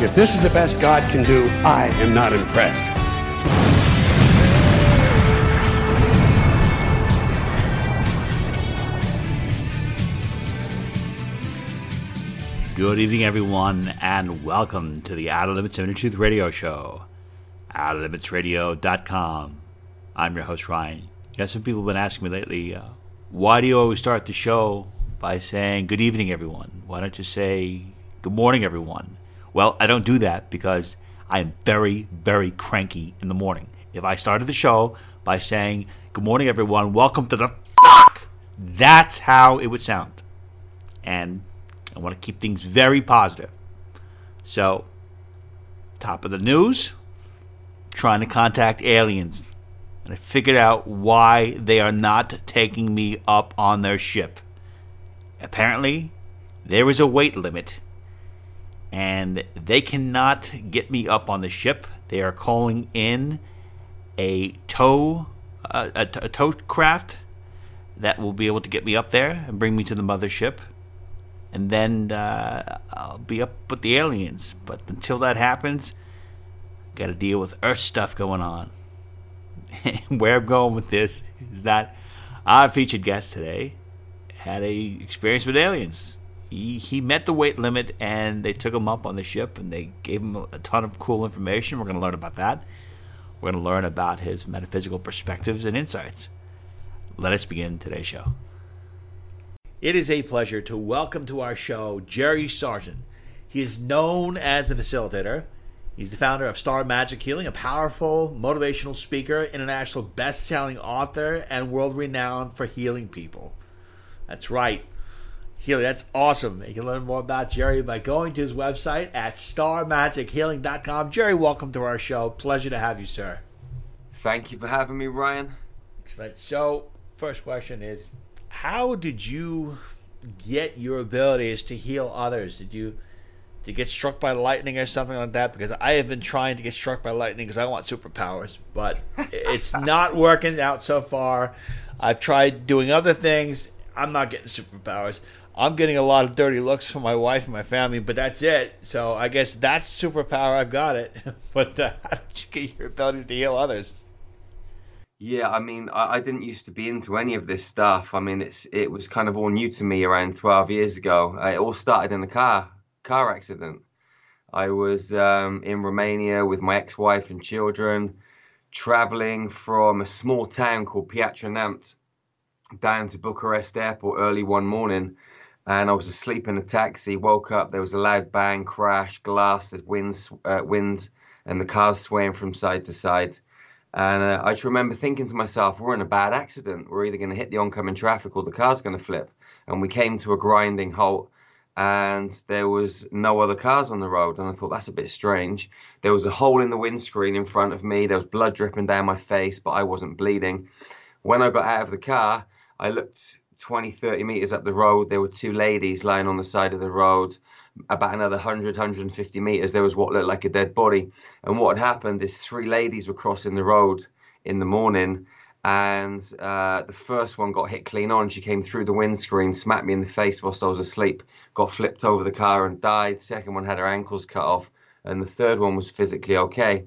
If this is the best God can do, I am not impressed. Good evening, everyone, and welcome to the Outer Limits Inner Truth Radio Show. OuterLimitsRadio.com. I'm your host, Ryan. You know, some people have been asking me lately, uh, why do you always start the show by saying good evening, everyone? Why don't you say good morning, everyone? Well, I don't do that because I am very, very cranky in the morning. If I started the show by saying good morning, everyone, welcome to the fuck, that's how it would sound. And I want to keep things very positive. So, top of the news trying to contact aliens. And I figured out why they are not taking me up on their ship. Apparently, there is a weight limit, and they cannot get me up on the ship. They are calling in a tow, uh, a, a tow craft that will be able to get me up there and bring me to the mothership and then uh, I'll be up with the aliens. But until that happens, got to deal with Earth stuff going on. Where I'm going with this is that our featured guest today had a experience with aliens. He he met the weight limit, and they took him up on the ship, and they gave him a ton of cool information. We're going to learn about that. We're going to learn about his metaphysical perspectives and insights. Let us begin today's show. It is a pleasure to welcome to our show Jerry Sargent. He is known as the facilitator. He's the founder of Star Magic Healing, a powerful motivational speaker, international best selling author, and world renowned for healing people. That's right. Healing, that's awesome. You can learn more about Jerry by going to his website at starmagichealing.com. Jerry, welcome to our show. Pleasure to have you, sir. Thank you for having me, Ryan. Excellent. So, first question is how did you get your abilities to heal others? Did you did you get struck by lightning or something like that? Because I have been trying to get struck by lightning because I want superpowers, but it's not working out so far. I've tried doing other things. I'm not getting superpowers. I'm getting a lot of dirty looks from my wife and my family, but that's it. So I guess that's superpower. I've got it. but uh, how did you get your ability to heal others? Yeah, I mean, I, I, didn't used to be into any of this stuff. I mean, it's it was kind of all new to me around 12 years ago. Uh, it all started in a car car accident. I was um, in Romania with my ex-wife and children, traveling from a small town called Piatra Neamț down to Bucharest airport early one morning, and I was asleep in a taxi. Woke up, there was a loud bang, crash, glass, there's winds, uh, wind, and the car's swaying from side to side and uh, I just remember thinking to myself, we're in a bad accident. We're either going to hit the oncoming traffic or the car's going to flip. And we came to a grinding halt and there was no other cars on the road. And I thought, that's a bit strange. There was a hole in the windscreen in front of me. There was blood dripping down my face, but I wasn't bleeding. When I got out of the car, I looked 20, 30 meters up the road. There were two ladies lying on the side of the road about another 100, 150 meters, there was what looked like a dead body. And what had happened is three ladies were crossing the road in the morning, and uh, the first one got hit clean on. She came through the windscreen, smacked me in the face whilst I was asleep, got flipped over the car and died. Second one had her ankles cut off, and the third one was physically okay.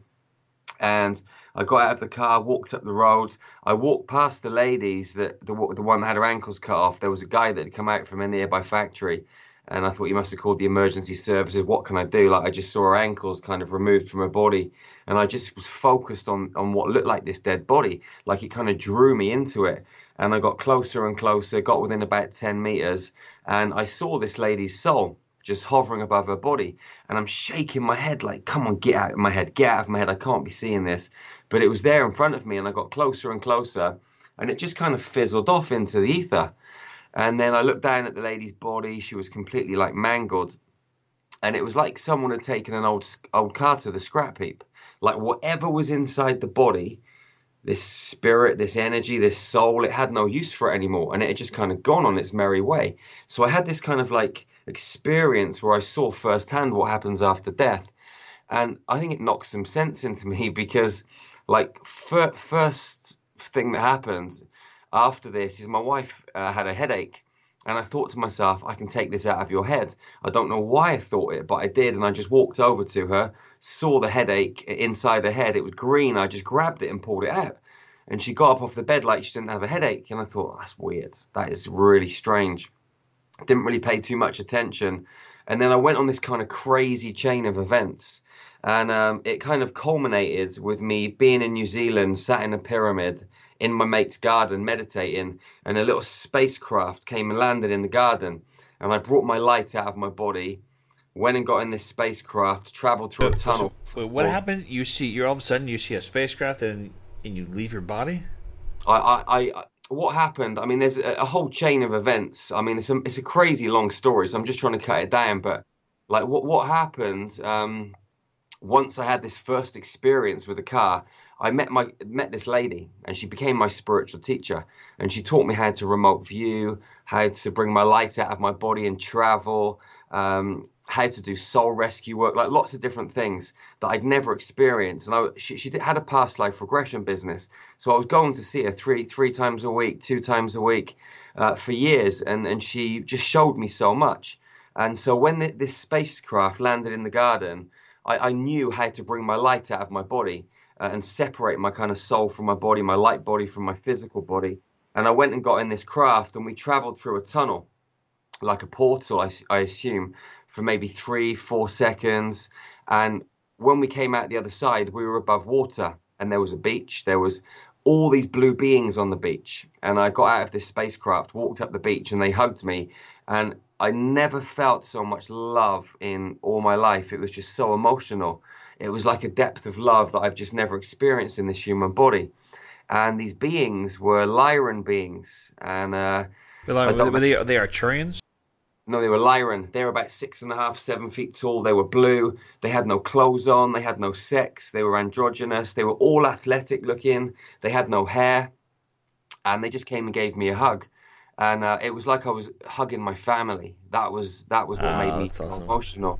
And I got out of the car, walked up the road. I walked past the ladies that the the one that had her ankles cut off. There was a guy that had come out from a nearby factory, and I thought you must have called the emergency services. What can I do? Like I just saw her ankles kind of removed from her body, and I just was focused on on what looked like this dead body. Like it kind of drew me into it, and I got closer and closer. Got within about ten meters, and I saw this lady's soul just hovering above her body, and I'm shaking my head like, "Come on, get out of my head, get out of my head! I can't be seeing this." But it was there in front of me, and I got closer and closer, and it just kind of fizzled off into the ether. And then I looked down at the lady's body. She was completely like mangled. and it was like someone had taken an old old car to the scrap heap. Like whatever was inside the body, this spirit, this energy, this soul, it had no use for it anymore, and it had just kind of gone on its merry way. So I had this kind of like experience where I saw firsthand what happens after death, and I think it knocked some sense into me because, like, fir- first thing that happened after this is my wife uh, had a headache. And I thought to myself, I can take this out of your head. I don't know why I thought it, but I did. And I just walked over to her, saw the headache inside her head. It was green. I just grabbed it and pulled it out. And she got up off the bed like she didn't have a headache. And I thought, that's weird. That is really strange. Didn't really pay too much attention. And then I went on this kind of crazy chain of events. And um, it kind of culminated with me being in New Zealand, sat in a pyramid in my mate's garden meditating, and a little spacecraft came and landed in the garden. And I brought my light out of my body, went and got in this spacecraft, traveled through a tunnel. Wait, what happened? You see, you're all of a sudden you see a spacecraft and and you leave your body. I, I, I what happened? I mean, there's a, a, whole chain of events. I mean, it's a it's a crazy long story, so I'm just trying to cut it down. But like, what what happened? Um, once I had this first experience with a car, I met my met this lady, and she became my spiritual teacher, and she taught me how to remote view, how to bring my light out of my body and travel, um, how to do soul rescue work, like lots of different things that I'd never experienced. And I, she, she had a past life regression business, so I was going to see her three three times a week, two times a week, uh, for years, and and she just showed me so much. And so when the, this spacecraft landed in the garden, I, I knew how to bring my light out of my body uh, and separate my kind of soul from my body, my light body from my physical body. And I went and got in this craft, and we traveled through a tunnel, like a portal, I, I assume, for maybe three, four seconds. And when we came out the other side, we were above water, and there was a beach. There was all these blue beings on the beach. And I got out of this spacecraft, walked up the beach, and they hugged me. And I never felt so much love in all my life. It was just so emotional. It was like a depth of love that I've just never experienced in this human body. And these beings were Lyran beings, and uh, like, were they, are they Arcturians? No, they were Lyran. They were about six and a half, seven feet tall. They were blue. They had no clothes on. They had no sex. They were androgynous. They were all athletic looking. They had no hair, and they just came and gave me a hug, and uh, it was like I was hugging my family. That was that was what oh, made me so awesome. emotional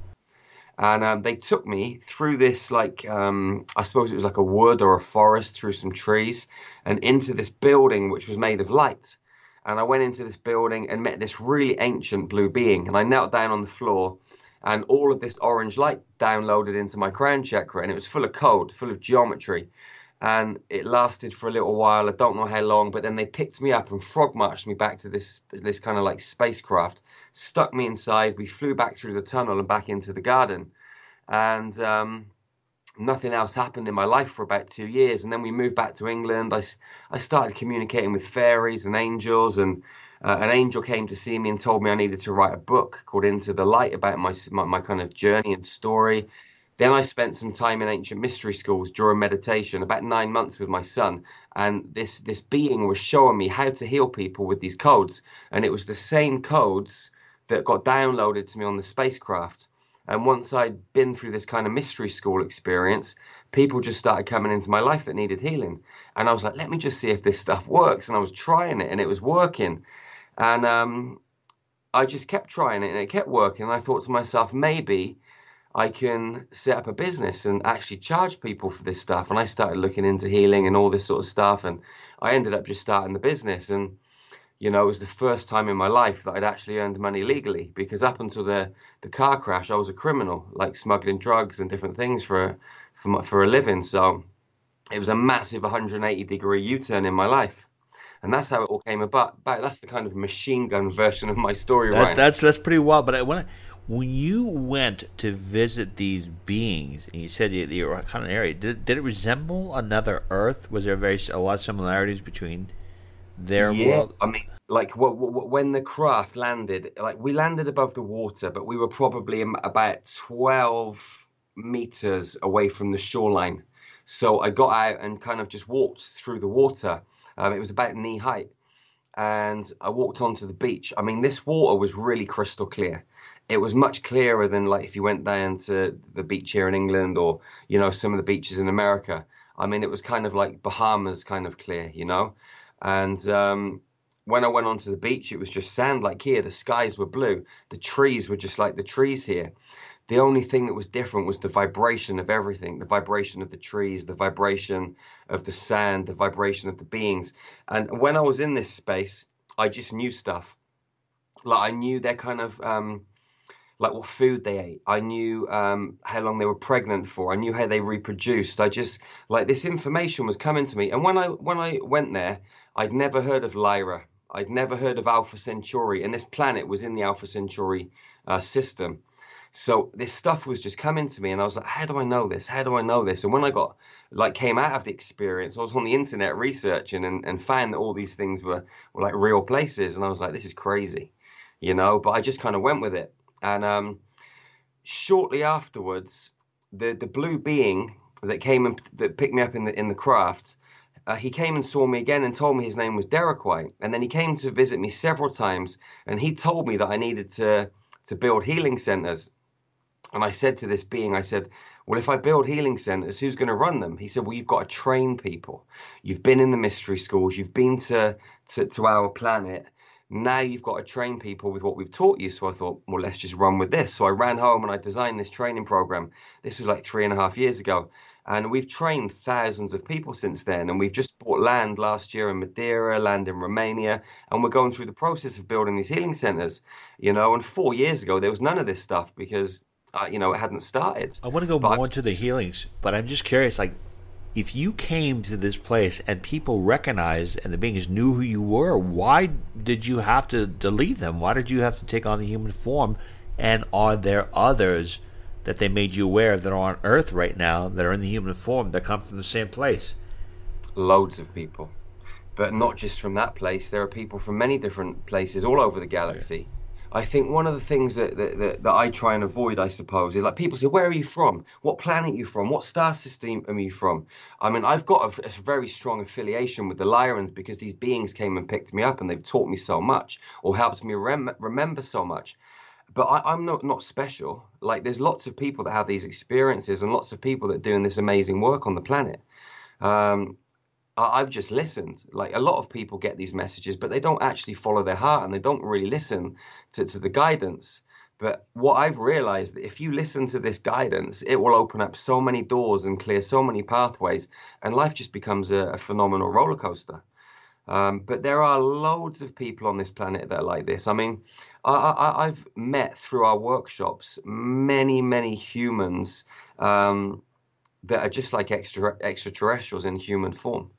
and um, they took me through this like um, I suppose it was like a wood or a forest through some trees and into this building which was made of light. And I went into this building and met this really ancient blue being, and I knelt down on the floor, and all of this orange light downloaded into my crown chakra, and it was full of code, full of geometry, and it lasted for a little while. I don't know how long, but then they picked me up and frog marched me back to this this kind of like spacecraft stuck me inside. We flew back through the tunnel and back into the garden. And um, nothing else happened in my life for about two years. And then we moved back to England. I, I started communicating with fairies and angels. And uh, an angel came to see me and told me I needed to write a book called Into the Light about my, my, my kind of journey and story. Then I spent some time in ancient mystery schools during meditation, about nine months with my son, and this this being was showing me how to heal people with these codes, and it was the same codes that got downloaded to me on the spacecraft. And once I'd been through this kind of mystery school experience, people just started coming into my life that needed healing. And I was like, let me just see if this stuff works. And I was trying it and it was working. And um, I just kept trying it and it kept working. And I thought to myself, maybe I can set up a business and actually charge people for this stuff. And I started looking into healing and all this sort of stuff. And I ended up just starting the business. And you know, it was the first time in my life that I'd actually earned money legally because up until the, the car crash, I was a criminal, like smuggling drugs and different things for, for, my, for a living. So it was a massive 180 degree U turn in my life. And that's how it all came about. But that's the kind of machine gun version of my story, that, That's that's pretty wild. But I, when I, when you went to visit these beings, and you said you, you were kind of area, did, did it resemble another Earth? Was there very a lot of similarities between their yeah, world? I mean, like when the craft landed, like we landed above the water, but we were probably about 12 meters away from the shoreline. So I got out and kind of just walked through the water. Um, it was about knee height. and I walked onto the beach. I mean, this water was really crystal clear. It was much clearer than like if you went down to the beach here in England or you know some of the beaches in America. I mean, it was kind of like Bahamas kind of clear, you know. And um, when I went onto the beach, it was just sand like here. The skies were blue. The trees were just like the trees here. The only thing that was different was the vibration of everything the vibration of the trees, the vibration of the sand, the vibration of the beings. And when I was in this space, I just knew stuff. Like I knew their kind of. Um, like what food they ate. I knew um, how long they were pregnant for. I knew how they reproduced. I just like this information was coming to me. And when I when I went there, I'd never heard of Lyra. I'd never heard of Alpha Centauri, and this planet was in the Alpha Centauri uh, system. So this stuff was just coming to me, and I was like, "How do I know this? How do I know this?" And when I got like came out of the experience, I was on the internet researching and, and found that all these things were, were like real places, and I was like, "This is crazy," you know. But I just kind of went with it, and um, shortly afterwards, the the blue being that came and that picked me up in the in the craft uh, he came and saw me again and told me his name was Derek White. And then he came to visit me several times and he told me that I needed to, to build healing centers. And I said to this being, I said, well, if I build healing centers, who's going to run them? He said, well, you've got to train people. You've been in the mystery schools, you've been to, to, to our planet. Now you've got to train people with what we've taught you. So I thought, well, let's just run with this. So I ran home and I designed this training program. This was like three and a half years ago. And we've trained thousands of people since then. And we've just bought land last year in Madeira, land in Romania, and we're going through the process of building these healing centers. You know, and four years ago, there was none of this stuff because, uh, you know, it hadn't started. I want to go But- more into the healings, but I'm just curious, like, if you came to this place and people recognized and the beings knew who you were, why did you have to, to leave them? Why did you have to take on the human form? And are there others that they made you aware of that are on Earth right now that are in the human form that come from the same place? loads of people. But not just from that place. There are people from many different places all over the galaxy. I think one of the things that, that, that, that i try and avoid i suppose is like people say where are you from? What planet are you from? What star system are you from? I mean i've got a, a very strong affiliation with the lyrans because these beings came and picked me up and they've taught me so much or helped me rem- remember so much but I, I'm not not special. Like there's lots of people that have these experiences and lots of people that are doing this amazing work on the planet. Um, I, I've just listened. Like a lot of people get these messages, but they don't actually follow their heart and they don't really listen to, to the guidance. But what I've realized that if you listen to this guidance, it will open up so many doors and clear so many pathways, and life just becomes a, a phenomenal roller coaster. Um, but there are loads of people on this planet that are like this. I mean, I, I, I've met through our workshops many, many humans um, that are just like extra extraterrestrials in human form.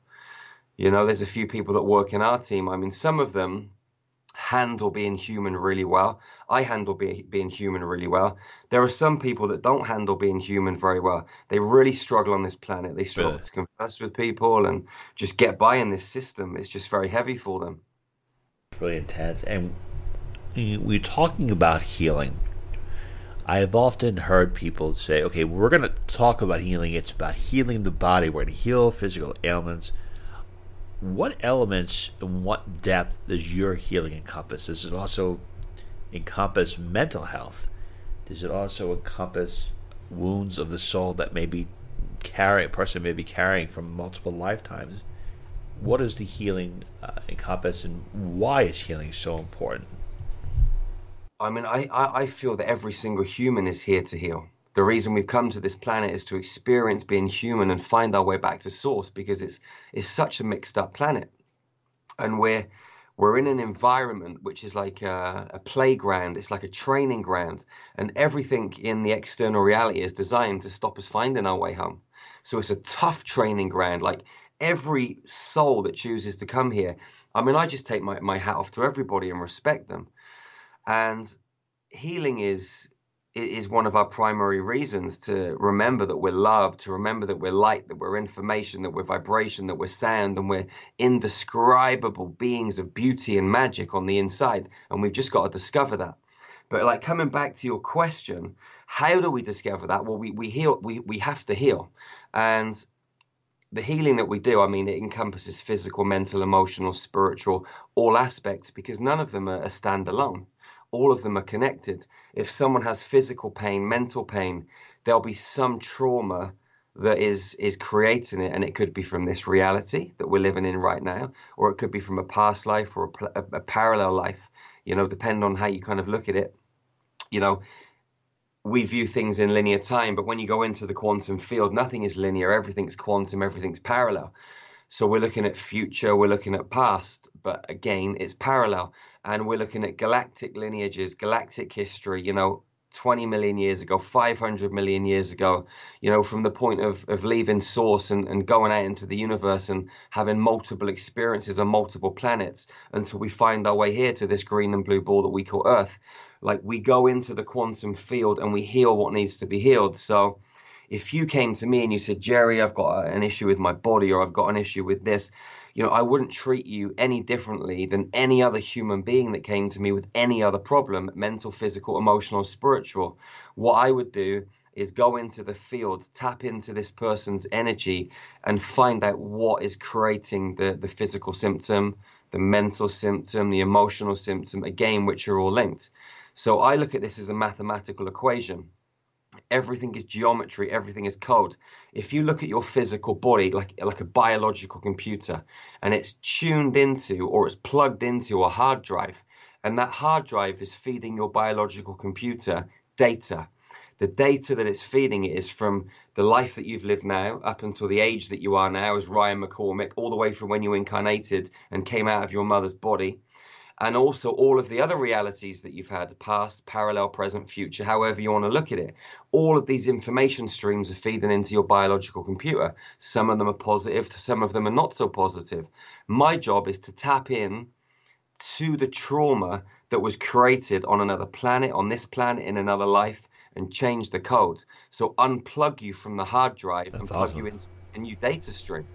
You know, there's a few people that work in our team. I mean, some of them handle being human really well. I handle be, being human really well. There are some people that don't handle being human very well. They really struggle on this planet. They struggle Really? to converse with people and just get by in this system. It's just very heavy for them. really intense. And we're talking about healing. I have often heard people say, okay, we're going to talk about healing. It's about healing the body. We're going to heal physical ailments. What elements and what depth does your healing encompass? Does it also encompass mental health? Does it also encompass wounds of the soul that may be carry a person may be carrying from multiple lifetimes? What does the healing uh, encompass, and why is healing so important? I mean, I, I, I feel that every single human is here to heal. The reason we've come to this planet is to experience being human and find our way back to source because it's it's such a mixed up planet. And we're we're in an environment which is like a, a playground, it's like a training ground, and everything in the external reality is designed to stop us finding our way home. So it's a tough training ground. Like every soul that chooses to come here, I mean, I just take my, my hat off to everybody and respect them and healing is is one of our primary reasons to remember that we're loved to remember that we're light that we're information that we're vibration that we're sound and we're indescribable beings of beauty and magic on the inside. And we've just got to discover that. But like coming back to your question how do we discover that? Well we, we heal we, we have to heal. And the healing that we do, I mean, it encompasses physical, mental, emotional, spiritual, all aspects because none of them are, are standalone. All of them are connected. If someone has physical pain, mental pain, there'll be some trauma that is is creating it, and it could be from this reality that we're living in right now, or it could be from a past life or a, a, a parallel life. You know, depending on how you kind of look at it. You know, we view things in linear time, but when you go into the quantum field, nothing is linear. Everything's quantum. Everything's parallel. So we're looking at future, we're looking at past, but again, it's parallel. And we're looking at galactic lineages, galactic history, you know, 20 million years ago, 500 million years ago, you know, from the point of, of leaving source and, and going out into the universe and having multiple experiences on multiple planets until we find our way here to this green and blue ball that we call Earth like we go into the quantum field and we heal what needs to be healed. So if you came to me and you said, Jerry, I've got an issue with my body or I've got an issue with this, you know, I wouldn't treat you any differently than any other human being that came to me with any other problem, mental, physical, emotional, spiritual. What I would do is go into the field, tap into this person's energy, and find out what is creating the, the physical symptom, the mental symptom, the emotional symptom, again, which are all linked. So I look at this as a mathematical equation. Everything is geometry, everything is code. If you look at your physical body like, like a biological computer and it's tuned into or it's plugged into a hard drive, and that hard drive is feeding your biological computer data. The data that it's feeding it is from the life that you've lived now up until the age that you are now as Ryan McCormick, all the way from when you incarnated and came out of your mother's body and also all of the other realities that you've had past, parallel, present, future, however you want to look at it. All of these information streams are feeding into your biological computer. Some of them are positive, some of them are not so positive. My job is to tap in to the trauma that was created on another planet, on this planet, in another life, and change the code. So unplug you from the hard drive That's and plug awesome. you into a new data stream.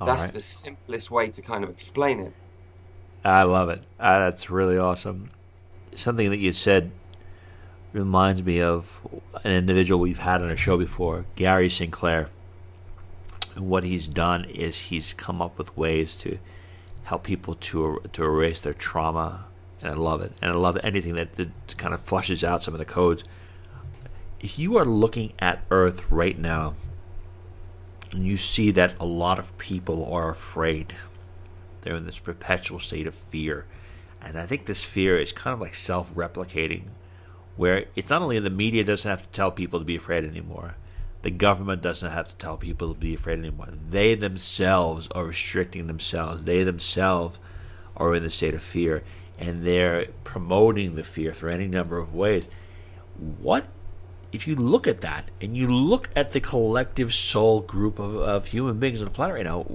All That's right. the simplest way to kind of explain it. I love it. Uh, that's really awesome. Something that you said reminds me of an individual we've had on a show before, Gary Sinclair. And what he's done is he's come up with ways to help people to to erase their trauma, and I love it. And I love anything that, that kind of flushes out some of the codes. If you are looking at Earth right now, and you see that a lot of people are afraid they're in this perpetual state of fear. And I think this fear is kind of like self replicating, where it's not only the media doesn't have to tell people to be afraid anymore, the government doesn't have to tell people to be afraid anymore. They themselves are restricting themselves, they themselves are in the state of fear, and they're promoting the fear through any number of ways. What if you look at that and you look at the collective soul group of, of human beings on the planet right now,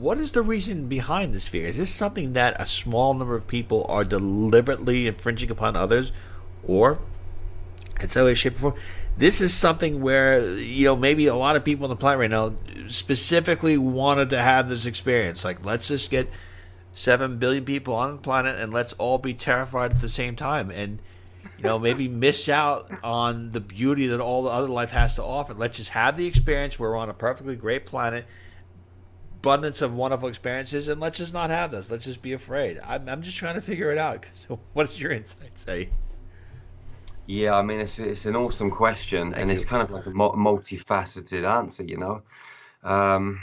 what is the reason behind this fear? Is this something that a small number of people are deliberately infringing upon others, or in some way, shape, or form? This is something where you know maybe a lot of people on the planet right now specifically wanted to have this experience. Like, let's just get seven billion people on the planet and let's all be terrified at the same time, and you know maybe miss out on the beauty that all the other life has to offer. Let's just have the experience. We're on a perfectly great planet abundance of wonderful experiences, and let's just not have this. Let's just be afraid. I'm, I'm just trying to figure it out. So, what does your insight say? Yeah, I mean, it's it's an awesome question, Thank and you. it's kind of like a multifaceted answer, you know. Um,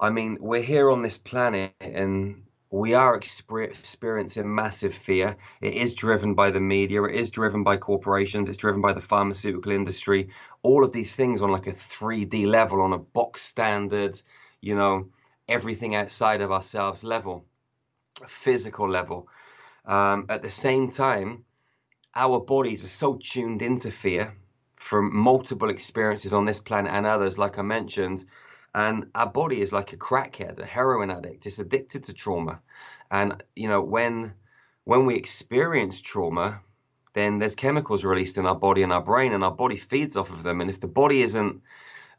I mean, we're here on this planet, and we are experiencing massive fear. It is driven by the media, it is driven by corporations, it's driven by the pharmaceutical industry. All of these things on like a 3D level, on a box standard you know, everything outside of ourselves level, physical level. Um, at the same time, our bodies are so tuned into fear from multiple experiences on this planet and others, like I mentioned. And our body is like a crackhead, a heroin addict. It's addicted to trauma. And, you know, when when we experience trauma, then there's chemicals released in our body and our brain, and our body feeds off of them. And if the body isn't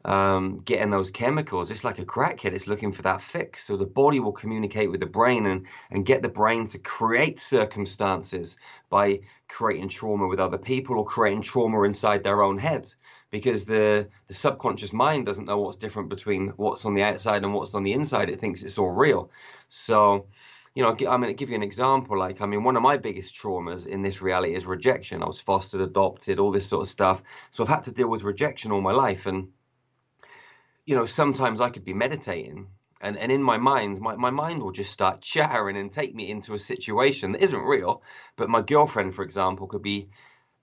um, getting those chemicals. It's like a crackhead. It's looking for that fix. So the body will communicate with the brain and, and get the brain to create circumstances by creating trauma with other people or creating trauma inside their own head because the the subconscious mind doesn't know what's different between what's on the outside and what's on the inside. It thinks it's all real. So, you know, I'm going to give you an example. Like, I mean, one of my biggest traumas in this reality is rejection. I was fostered, adopted, all this sort of stuff. So I've had to deal with rejection all my life. And, you know, sometimes I could be meditating and, and in my mind, my, my mind will just start chattering and take me into a situation that isn't real. But my girlfriend, for example, could be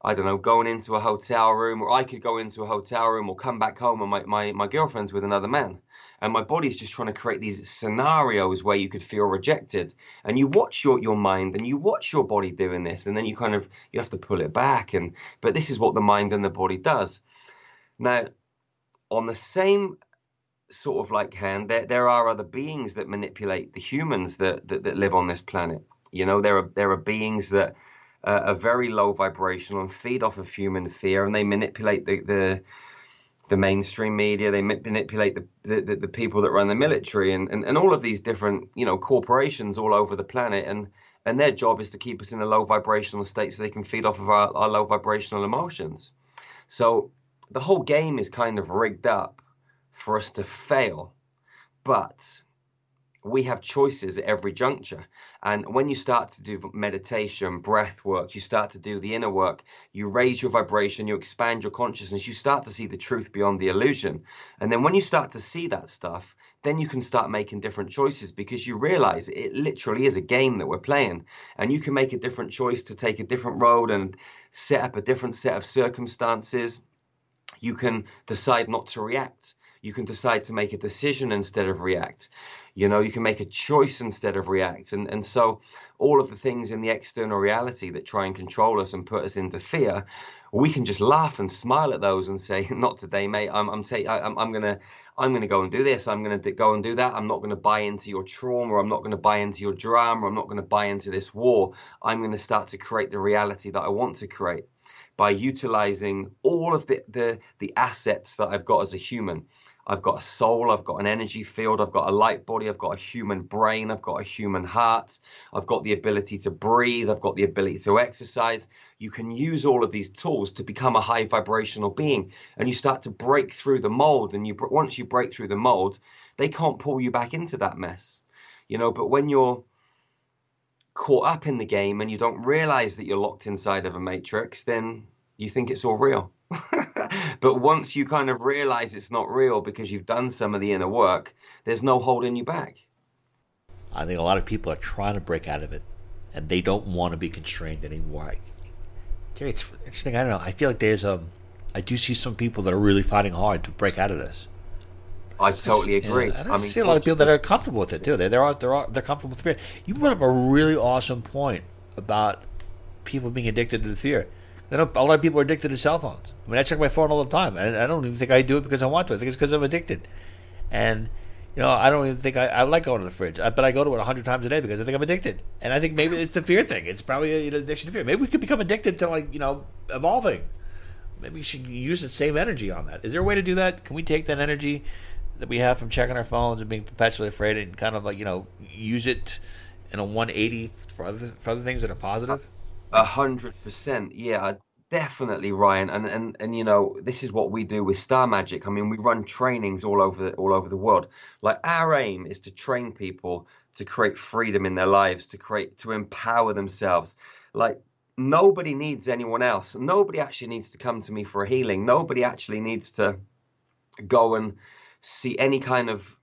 I don't know, going into a hotel room, or I could go into a hotel room or come back home and my, my, my girlfriend's with another man. And my body's just trying to create these scenarios where you could feel rejected. And you watch your, your mind and you watch your body doing this, and then you kind of you have to pull it back. And but this is what the mind and the body does. Now, on the same sort of like hand, there there are other beings that manipulate the humans that, that, that live on this planet. You know, there are there are beings that uh, are very low vibrational and feed off of human fear, and they manipulate the the, the mainstream media. They manipulate the, the, the people that run the military and, and, and all of these different you know corporations all over the planet, and and their job is to keep us in a low vibrational state so they can feed off of our, our low vibrational emotions. So the whole game is kind of rigged up for us to fail, but we have choices at every juncture. And when you start to do meditation, breath work, you start to do the inner work, you raise your vibration, you expand your consciousness, you start to see the truth beyond the illusion. And then when you start to see that stuff, then you can start making different choices because you realize it literally is a game that we're playing. And you can make a different choice to take a different road and set up a different set of circumstances. You can decide not to react. You can decide to make a decision instead of react. You know, you can make a choice instead of react. And, and so all of the things in the external reality that try and control us and put us into fear, we can just laugh and smile at those and say, "Not today, mate. I'm I'm ta- I'm, I'm gonna I'm gonna go and do this. I'm gonna go and do that. I'm not gonna buy into your trauma. I'm not gonna buy into your drama. I'm not gonna buy into this war. I'm gonna start to create the reality that I want to create by utilizing all of the the the assets that I've got as a human. I've got a soul, I've got an energy field, I've got a light body, I've got a human brain, I've got a human heart, I've got the ability to breathe, I've got the ability to exercise. You can use all of these tools to become a high vibrational being and you start to break through the mold and you once you break through the mold, they can't pull you back into that mess. You know, but when you're caught up in the game and you don't realize that you're locked inside of a matrix, then you think it's all real. but once you kind of realize it's not real because you've done some of the inner work, there's no holding you back. I think a lot of people are trying to break out of it, and they don't want to be constrained anymore. Jerry, it's interesting. I don't know. I feel like there's a. Um, I do see some people that are really fighting hard to break out of this. I totally agree. Yeah, I, I mean, see a lot of people that are comfortable with it too. They're they're they're, they're comfortable with fear. You brought up a really awesome point about people being addicted to the fear a lot of people are addicted to cell phones. I mean, I check my phone all the time, I don't even think I do it because I want to. I think it's because I'm addicted. And you know, I don't even think I, I like going to the fridge, but I go to it hundred times a day because I think I'm addicted. And I think maybe it's the fear thing. It's probably an you know, addiction to fear. Maybe we could become addicted to like you know evolving. Maybe we should use the same energy on that. Is there a way to do that? Can we take that energy that we have from checking our phones and being perpetually afraid and kind of like you know use it in a 180 for other for other things that are positive? A hundred percent, yeah, definitely, Ryan. And and and you know, this is what we do with Star Magic. I mean, we run trainings all over the, all over the world. Like our aim is to train people to create freedom in their lives, to create to empower themselves. Like nobody needs anyone else. Nobody actually needs to come to me for a healing. Nobody actually needs to go and see any kind of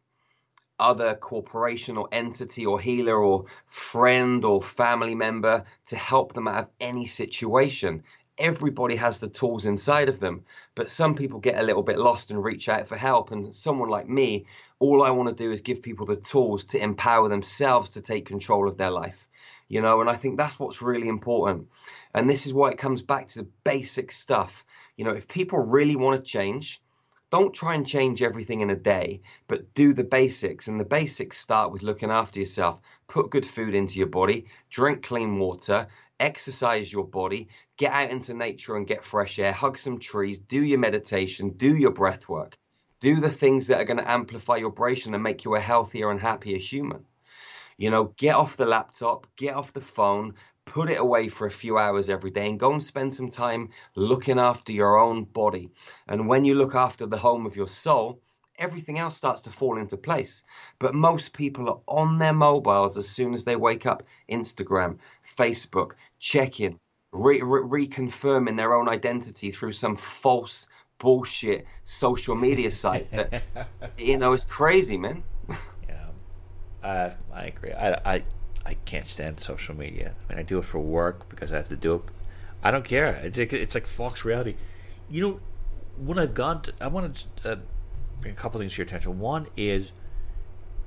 other corporation or entity or healer or friend or family member to help them out of any situation. Everybody has the tools inside of them, but some people get a little bit lost and reach out for help. And someone like me, all I want to do is give people the tools to empower themselves to take control of their life. You know, and I think that's what's really important. And this is why it comes back to the basic stuff. You know, if people really want to change, don't try and change everything in a day, but do the basics. And the basics start with looking after yourself. Put good food into your body, drink clean water, exercise your body, get out into nature and get fresh air, hug some trees, do your meditation, do your breath work. Do the things that are going to amplify your vibration and make you a healthier and happier human. You know, get off the laptop, get off the phone, put it away for a few hours every day and go and spend some time looking after your own body. And when you look after the home of your soul, everything else starts to fall into place. But most people are on their mobiles as soon as they wake up Instagram, Facebook, checking, re- re- reconfirming their own identity through some false bullshit social media site that, you know, it's crazy, man. Yeah, uh, I agree. I, I I can't stand social media. I mean, I do it for work because I have to do it. I don't care. It's like, it's like Fox reality. You know, when I've gone, to, I want to uh, bring a couple things to your attention. One is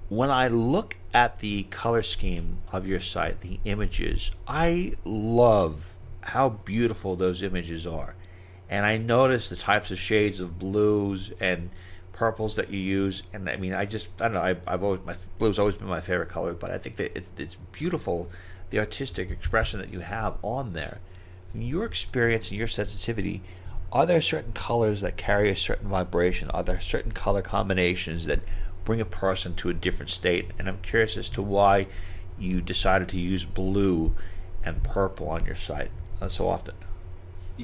when I look at the color scheme of your site, the images, I love how beautiful those images are. And I notice the types of shades of blues and purples that you use. And I mean, I just, I don't know, I, have always, my blue's always been my favorite color, but I think that it's, it's beautiful, the artistic expression that you have on there. From your experience and your sensitivity, are there certain colors that carry a certain vibration? Are there certain color combinations that bring a person to a different state? And I'm curious as to why you decided to use blue and purple on your site uh, so often.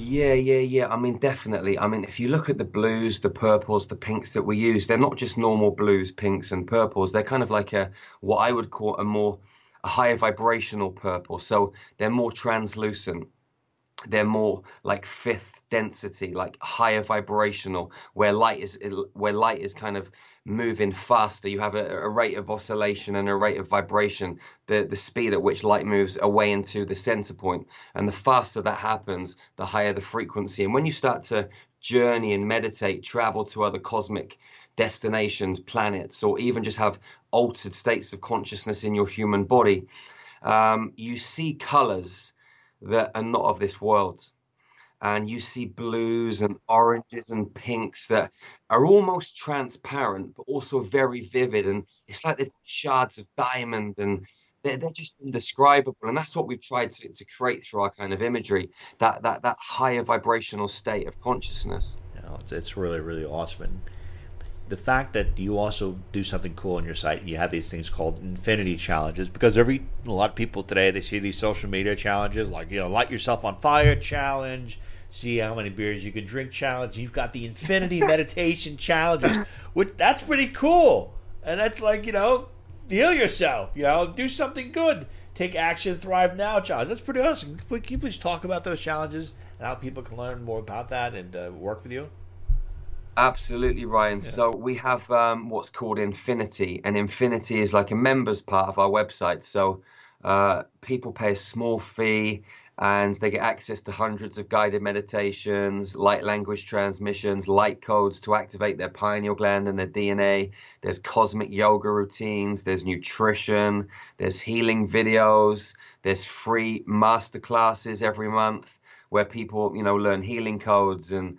Yeah, yeah, yeah. I mean, definitely. I mean, if you look at the blues, the purples, the pinks that we use, they're not just normal blues, pinks, and purples. They're kind of like a what I would call a more a higher vibrational purple. So they're more translucent. They're more like fifth density, like higher vibrational, where light is where light is kind of moving faster. You have a, a, rate of oscillation and a rate of vibration, the the speed at which light moves away into the center point, and the faster that happens, the higher the frequency. And when you start to journey and meditate, travel to other cosmic destinations, planets, or even just have altered states of consciousness in your human body, um, you see colors that are not of this world and you see blues and oranges and pinks that are almost transparent but also very vivid and it's like the shards of diamond and they're, they're just indescribable and that's what we've tried to, to create through our kind of imagery that that that higher vibrational state of consciousness. Know, it's, it's really really awesome and the fact that you also do something cool on your site you have these things called infinity challenges because every a lot of people today they see these social media challenges like you know light yourself on fire challenge see how many beers you can drink challenge you've got the infinity meditation challenges which that's pretty cool. And that's like you know heal yourself you know do something good. Take action thrive now challenge. That's pretty awesome. Can you please talk about those challenges and how people can learn more about that and uh, work with you Absolutely, Ryan. Yeah. So we have um, what's called Infinity, and Infinity is like a members part of our website. So uh, people pay a small fee, and they get access to hundreds of guided meditations, light language transmissions, light codes to activate their pineal gland and their DNA. There's cosmic yoga routines, there's nutrition, there's healing videos, there's free masterclasses every month where people, you know, learn healing codes and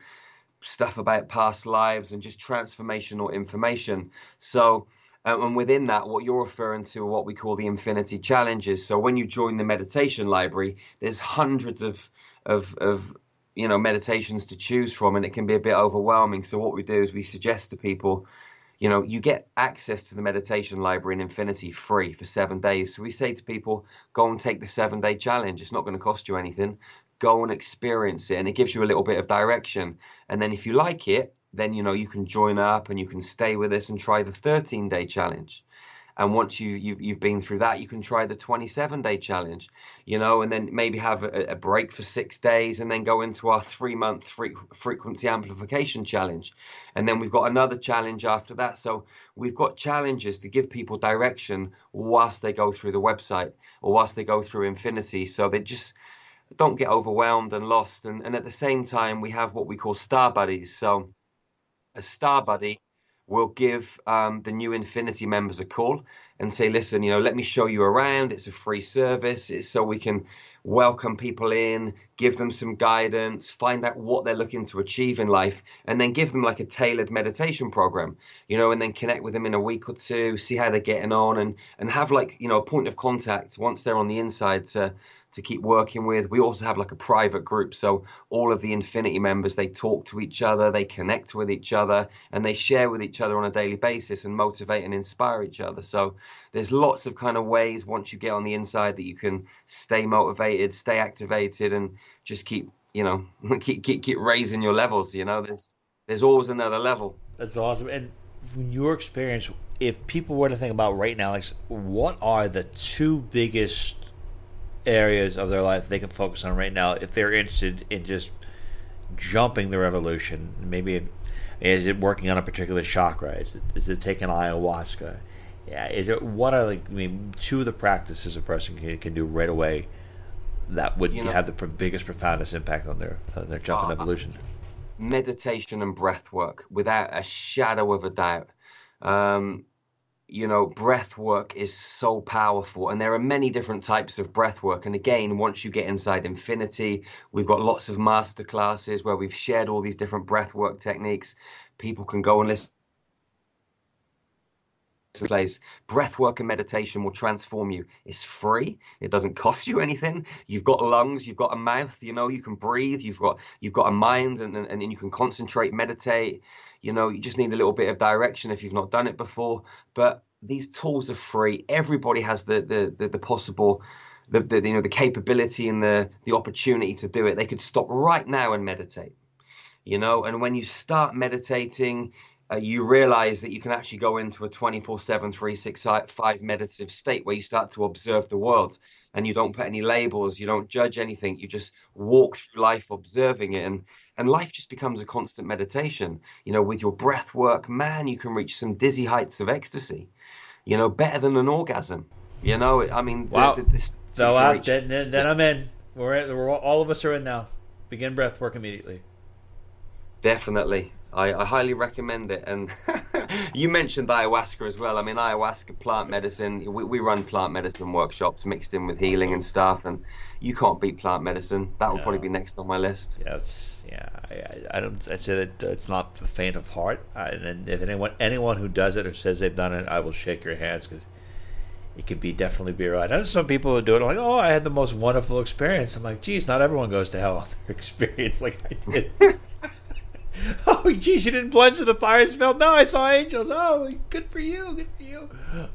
stuff about past lives and just transformational information. So, um, and within that, what you're referring to are what we call the infinity challenges. So when you join the meditation library, there's hundreds of of of you know meditations to choose from, and it can be a bit overwhelming. So what we do is we suggest to people, you know, you get access to the meditation library in Infinity free for seven days. So we say to people, go and take the seven day challenge. It's not going to cost you anything go and experience it and it gives you a little bit of direction. And then if you like it then you know you can join up and you can stay with us and try the 13 day challenge. And once you you've, you've been through that you can try the 27 day challenge you know and then maybe have a, a break for six days and then go into our three month fre- frequency amplification challenge. And then we've got another challenge after that. So we've got challenges to give people direction whilst they go through the website or whilst they go through infinity. So they just don't get overwhelmed and lost. And, and at the same time, we have what we call star buddies. So a star buddy will give um, the new Infinity members a call and say, listen, you know, let me show you around. It's a free service. It's so we can welcome people in, give them some guidance, find out what they're looking to achieve in life, and then give them like a tailored meditation program, you know, and then connect with them in a week or two, see how they're getting on, and and have like you know a point of contact once they're on the inside to to keep working with. We also have like a private group, so all of the Infinity members they talk to each other, they connect with each other, and they share with each other on a daily basis and motivate and inspire each other. So there's lots of kind of ways once you get on the inside that you can stay motivated, stay activated, and just keep you know keep keep, keep raising your levels. You know, there's there's always another level. That's awesome. And from your experience, if people were to think about right now, like what are the two biggest areas of their life they can focus on right now if they're interested in just jumping the revolution? Maybe it, is it working on a particular chakra? Is it, is it taking ayahuasca? Yeah, is it what are like I mean two of the practices a person can, can do right away that would you know, have the biggest profoundest impact on their on their jumping uh, evolution? Meditation and breath work, without a shadow of a doubt. Um, you know, breath work is so powerful, and there are many different types of breath work. And again, once you get inside Infinity, we've got lots of master classes where we've shared all these different breath work techniques. People can go and listen place. Breath work and meditation will transform you. It's free. It doesn't cost you anything. You've got lungs. You've got a mouth. You know you can breathe. You've got you've got a mind, and and, and you can concentrate, meditate. You know, you just need a little bit of direction if you've not done it before. But these tools are free. Everybody has the the the, the possible. The, the you know the capability and the the opportunity to do it they could stop right now and meditate you know and when you start meditating uh, you realize that you can actually go into a 24 7 365 meditative state where you start to observe the world and you don't put any labels you don't judge anything you just walk through life observing it and and life just becomes a constant meditation. You know, with your breath work, man, you can reach some dizzy heights of ecstasy. You know, better than an orgasm. You know, I mean, wow. The, the, this, so uh, then, then, then, I'm in. We're, we're all of us are in now. Begin breath work immediately. Definitely. I, I, highly recommend it. And you mentioned ayahuasca as well. I mean, ayahuasca, plant medicine. We, we run plant medicine workshops mixed in with healing and stuff. And you can't beat plant medicine. That will probably be next on my list. Yeah, yeah. I, I don't. I say that uh, it's not for the faint of heart. I, and if anyone anyone who does it or says they've done it, I will shake your hands because it could be definitely be right. I know some people who do it like, oh, I had the most wonderful experience. I'm like, geez, not everyone goes to hell on their experience like I did. oh, geez, you didn't plunge to the fire and spell. No, I saw angels. Oh, good for you. Good for you.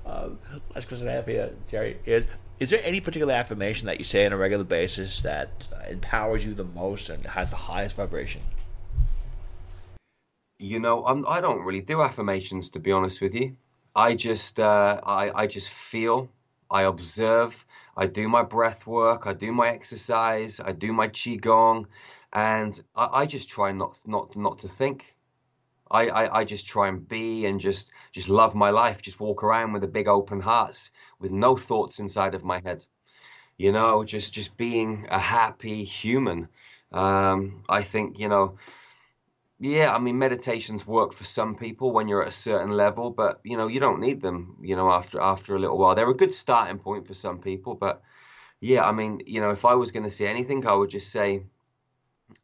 Um, last question I have here, Jerry, is is there any particular affirmation that you say on a regular basis that empowers you the most and has the highest vibration? You know, I'm, I don't really do affirmations to be honest with you. I just uh, I, I just feel, I observe, I do my breath work, I do my exercise, I do my qigong, and I, I just try not not not to think. I, I, I just try and be and just just love my life, just walk around with a big open heart, with no thoughts inside of my head. You know, just just being a happy human. Um, I think you know, yeah. I mean, meditations work for some people when you're at a certain level, but you know, you don't need them. You know, after after a little while, they're a good starting point for some people, but yeah, I mean, you know, if I was going to say anything, I would just say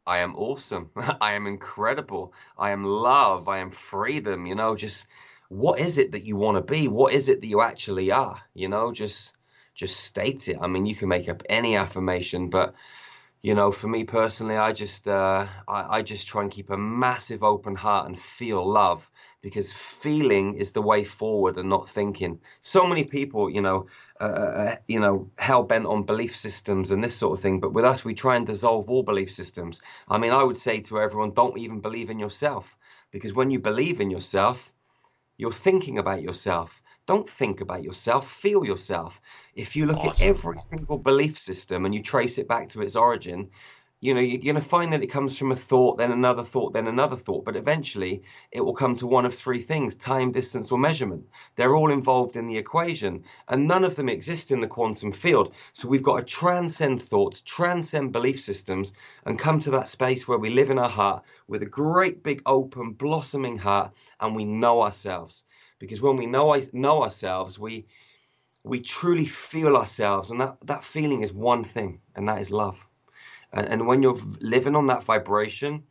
I am awesome. I am incredible. I am love. I am freedom. You know, just what is it that you want to be? What is it that you actually are? You know, just just state it. I mean, you can make up any affirmation, but you know, for me personally, I just uh, I, I just try and keep a massive open heart and feel love because feeling is the way forward and not thinking. So many people, you know, uh, uh, you know, hell bent on belief systems and this sort of thing. But with us, we try and dissolve all belief systems. I mean, I would say to everyone, don't even believe in yourself because when you believe in yourself, you're thinking about yourself. Don't think about yourself, feel yourself. If you look awesome. at every single belief system and you trace it back to its origin, you know, you're going to find that it comes from a thought, then another thought, then another thought. But eventually, it will come to one of three things time, distance, or measurement. They're all involved in the equation, and none of them exist in the quantum field. So we've got to transcend thoughts, transcend belief systems, and come to that space where we live in our heart with a great big open, blossoming heart, and we know ourselves. Because when we know, know ourselves, we we truly feel ourselves, and that, that feeling is one thing, and that is love. And, and when you're living on that vibration,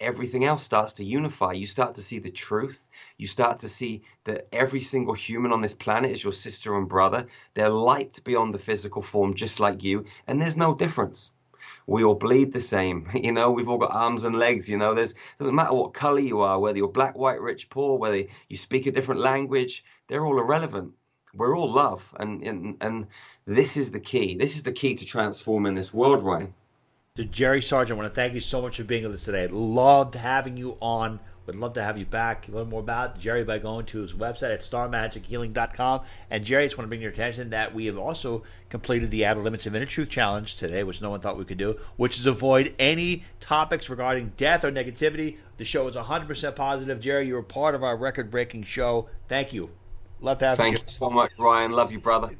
everything else starts to unify. You start to see the truth. You start to see that every single human on this planet is your sister and brother. They're light beyond the physical form, just like you, and there's no difference. We all bleed the same, you know. We've all got arms and legs, you know. There's doesn't matter what color you are, whether you're black, white, rich, poor, whether you speak a different language. They're all irrelevant. We're all love, and and and this is the key. This is the key to transforming this world, Ryan. To Jerry Sargent, I want to thank you so much for being with us today. Loved having you on. Would love to have you back. Learn more about Jerry by going to his website at starmagichealing.com. And Jerry, I just want to bring your attention that we have also completed the Outer Limits of Inner Truth Challenge today, which no one thought we could do, which is avoid any topics regarding death or negativity. The show is 100% positive. Jerry, you were part of our record breaking show. Thank you. Love to have Thank you. Thank you so much, Ryan. Love you, brother.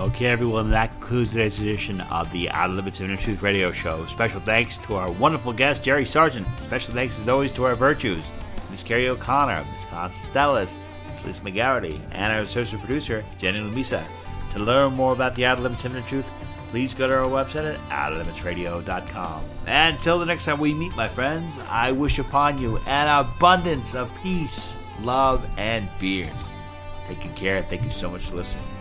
Okay, everyone, that concludes today's edition of the Outer Limits of Inner Truth radio show. Special thanks to our wonderful guest, Jerry Sargent. Special thanks, as always, to our virtues, Miss Carrie O'Connor, Miss Constance Stellas, Miss Lisa McGarity, and our associate producer, Jenny Lumisa. To learn more about the Outer Limits of Inner Truth, please go to our website at outerlimitsradio.com. And until the next time we meet, my friends, I wish upon you an abundance of peace, love, and beer. Take care. Thank you so much for listening.